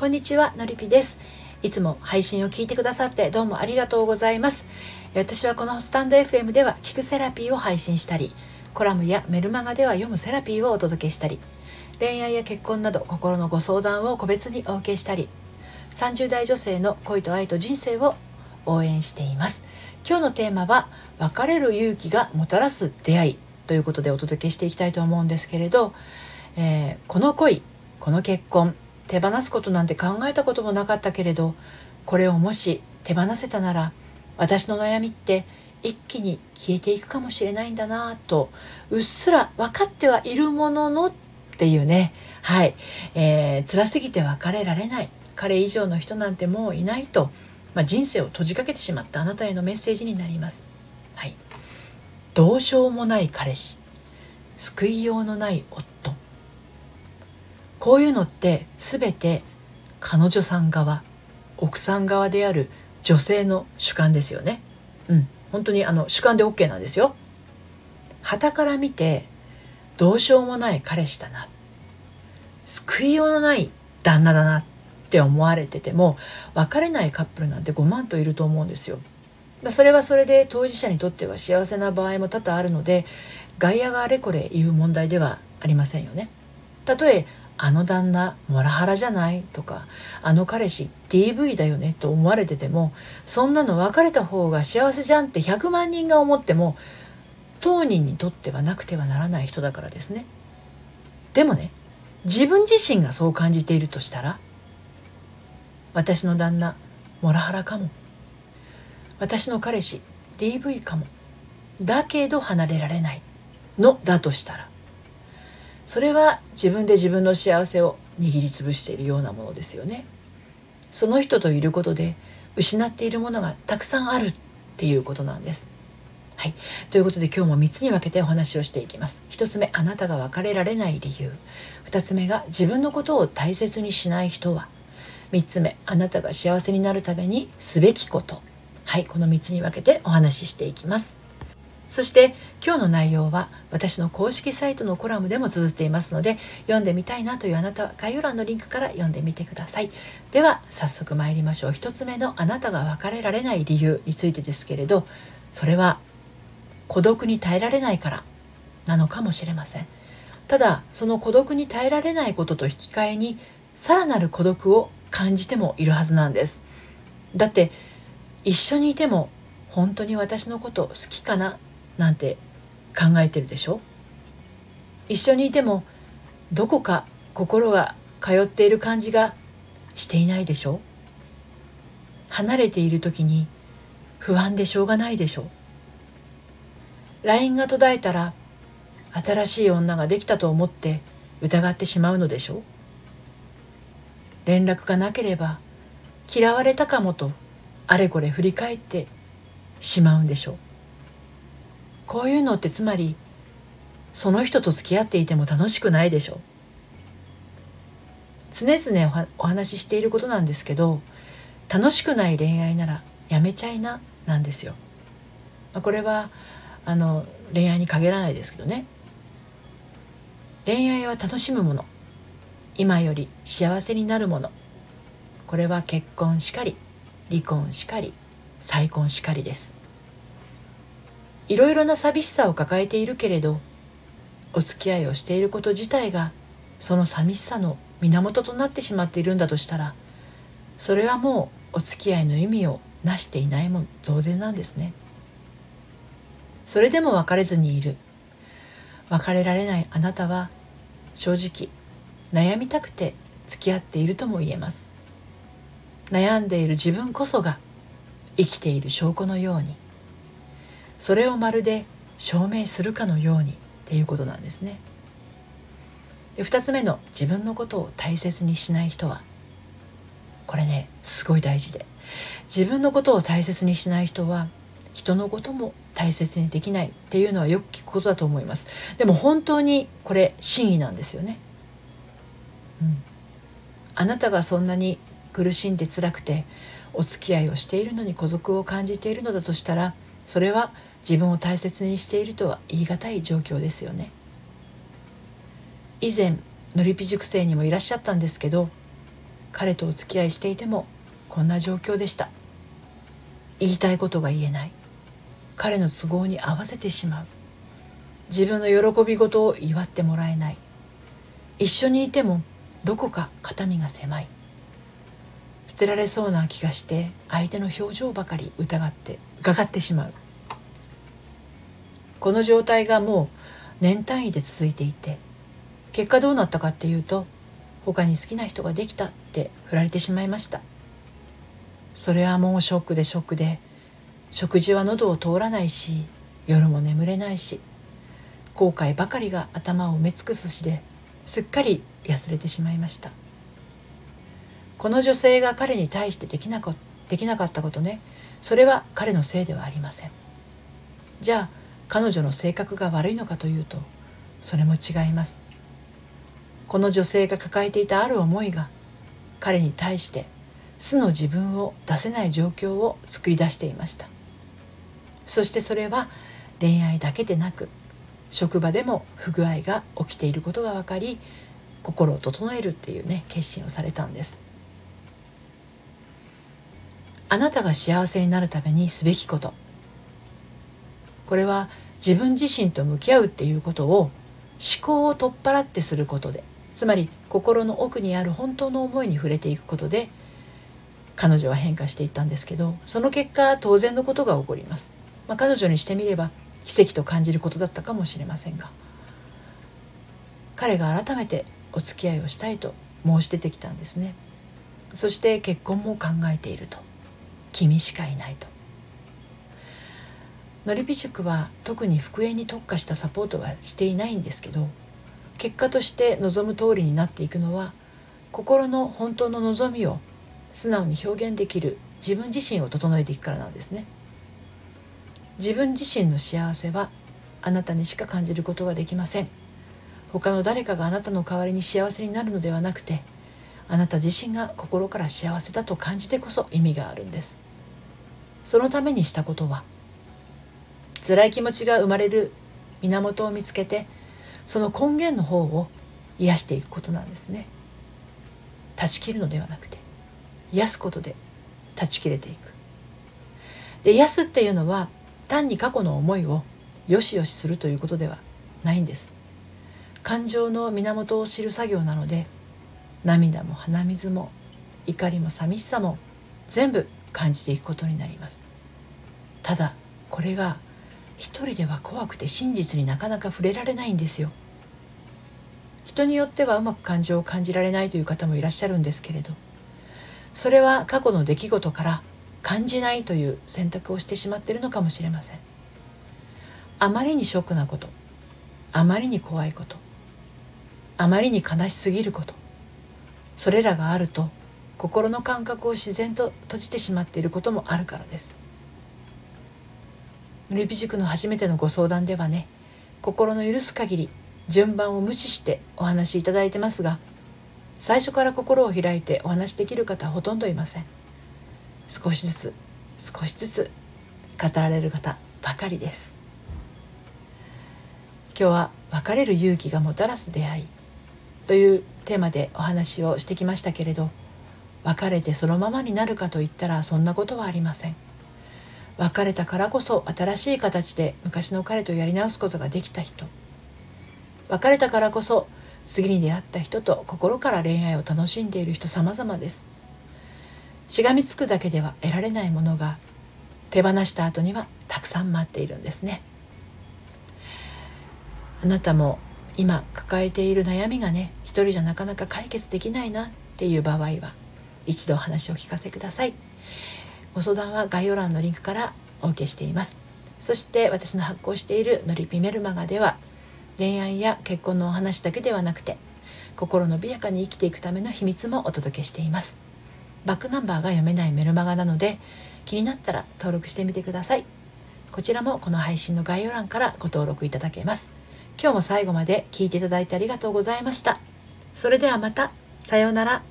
こんにちはのりぴです。いつも配信を聞いてくださってどうもありがとうございます。私はこのスタンド FM では聞くセラピーを配信したりコラムやメルマガでは読むセラピーをお届けしたり恋愛や結婚など心のご相談を個別にお受けしたり30代女性の恋と愛と人生を応援しています。今日のテーマは別れる勇気がもたらす出会いということでお届けしていきたいと思うんですけれど、えー、この恋この結婚手放すことなんて考えたこともなかったけれどこれをもし手放せたなら私の悩みって一気に消えていくかもしれないんだなとうっすら分かってはいるもののっていうね。はい、えー、辛すぎて別れられない。彼以上の人なんてもういないと、まあ、人生を閉じかけてしまったあなたへのメッセージになります。はい、どうしようもない彼氏。救いようのない夫。こういうのって全て彼女さん側奥さん側である女性の主観ですよね。うん。本当にあの主観で OK なんですよ。旗から見てどうしようもない彼氏だな。救いようのない旦那だなって思われてても別れないカップルなんて5万といると思うんですよ。それはそれで当事者にとっては幸せな場合も多々あるので外野があれこれ言う問題ではありませんよね。たとえあの旦那モラハラじゃない？とかあの彼氏 DV だよね？と思われててもそんなの別れた方が幸せじゃんって100万人が思っても当人にとってはなくてはならない人だからですね。でもね自分自身がそう感じているとしたら私の旦那モラハラかも。私の彼氏 DV かも。だけど離れられないのだとしたらそれは自分で自分の幸せを握りつぶしているようなものですよねその人といることで失っているものがたくさんあるっていうことなんですはい。ということで今日も3つに分けてお話をしていきます。1つ目、あなたが別れられない理由。2つ目が自分のことを大切にしない人は。3つ目、あなたが幸せになるためにすべきこと。はい。この3つに分けてお話ししていきます。そして今日の内容は私の公式サイトのコラムでも綴っていますので読んでみたいなというあなたは概要欄のリンクから読んでみてください。では早速参りましょう。1つ目のあなたが別れられない理由についてですけれどそれは孤独に耐えられないからなのかもしれません。ただその孤独に耐えられないことと引き換えにさらなる孤独を感じてもいるはずなんです。だって一緒にいても本当に私のこと好きかななんて考えてるでしょ？一緒にいてもどこか心が通っている感じがしていないでしょ？離れている時に不安でしょうがないでしょ LINE が途絶えたら新しい女ができたと思って疑ってしまうのでしょう？連絡がなければ嫌われたかもとあれこれ振り返ってしまうんでしょう？こういうのってつまりその人と付き合っていても楽しくないでしょ。常々お話ししていることなんですけど楽しくない恋愛ならやめちゃいななんですよ。これはあの恋愛に限らないですけどね。恋愛は楽しむもの。今より幸せになるもの。これは結婚しかり離婚しかり再婚しかりです。いろいろな寂しさを抱えているけれどお付き合いをしていること自体がその寂しさの源となってしまっているんだとしたらそれはもうお付き合いの意味をなしていないも同然なんですね。それでも別れずにいる。別れられないあなたは正直悩みたくて付き合っているとも言えます。悩んでいる自分こそが生きている証拠のようにそれをまるで証明するかのようにっていうことなんですね。で2つ目の自分のことを大切にしない人はこれねすごい大事で。自分のことを大切にしない人は人のことも大切にできないっていうのはよく聞くことだと思います。でも本当にこれ真意なんですよね。うん。あなたがそんなに苦しんで辛くてお付き合いをしているのに孤独を感じているのだとしたらそれは自分を大切にしているとは言い難い状況ですよね。以前のりぴ塾生にもいらっしゃったんですけど彼とお付き合いしていてもこんな状況でした。言いたいことが言えない。彼の都合に合わせてしまう。自分の喜び事を祝ってもらえない。一緒にいてもどこか肩身が狭い。捨てられそうな気がして相手の表情ばかり疑ってがってしまう。この状態がもう年単位で続いていて結果どうなったかっていうと他に好きな人ができたって振られてしまいました。それはもうショックでショックで食事は喉を通らないし夜も眠れないし後悔ばかりが頭を埋め尽くすしですっかり安れてしまいました。この女性が彼に対してできなかできなかったことね。それは彼のせいではありません。じゃあ彼女の性格が悪いのかというとそれも違います。この女性が抱えていたある思いが彼に対して素の自分を出せない状況を作り出していました。そしてそれは恋愛だけでなく職場でも不具合が起きていることが分かり心を整えるっていうね決心をされたんです。あなたが幸せになるためにすべきこと。これは自分自身と向き合うっていうことを思考を取っ払ってすることでつまり心の奥にある本当の思いに触れていくことで彼女は変化していったんですけどその結果当然のことが起こります、まあ、彼女にしてみれば奇跡と感じることだったかもしれませんが彼が改めてお付き合いをしたいと申し出てきたんですね。そして結婚も考えていると。君しかいないと。のりぴ塾は特に復縁に特化したサポートはしていないんですけど結果として望む通りになっていくのは心の本当の望みを素直に表現できる自分自身を整えていくからなんですね。自分自身の幸せはあなたにしか感じることができません。他の誰かがあなたの代わりに幸せになるのではなくてあなた自身が心から幸せだと感じてこそ意味があるんです。そのためにしたことは辛い気持ちが生まれる源を見つけてその根源の方を癒していくことなんですね。断ち切るのではなくて癒すことで断ち切れていく。で癒すっていうのは単に過去の思いをよしよしするということではないんです。感情の源を知る作業なので涙も鼻水も怒りも寂しさも全部感じていくことになります。ただこれが一人では怖くて真実になかなか触れられないんですよ。人によってはうまく感情を感じられないという方もいらっしゃるんですけれど。それは過去の出来事から感じないという選択をしてしまっているのかもしれません。あまりにショックなことあまりに怖いことあまりに悲しすぎることそれらがあると心の感覚を自然と閉じてしまっていることもあるからです。ルビ塾の初めてのご相談ではね心の許す限り順番を無視してお話しいただいてますが最初から心を開いてお話しできる方はほとんどいません。少しずつ少しずつ語られる方ばかりです。今日は別れる勇気がもたらす出会いというテーマでお話をしてきましたけれど別れてそのままになるかといったらそんなことはありません。別れたからこそ新しい形で昔の彼とやり直すことができた人。別れたからこそ次に出会った人と心から恋愛を楽しんでいる人様々です。しがみつくだけでは得られないものが手放した後にはたくさん待っているんですね。あなたも今抱えている悩みがね一人じゃなかなか解決できないなっていう場合は一度お話を聞かせください。ご相談は概要欄のリンクからお受けしています。そして私の発行しているのりぴメルマガでは恋愛や結婚のお話だけではなくて心のびやかに生きていくための秘密もお届けしています。バックナンバーが読めないメルマガなので気になったら登録してみてください。こちらもこの配信の概要欄からご登録いただけます。今日も最後まで聞いていただいてありがとうございました。それではまた。さようなら。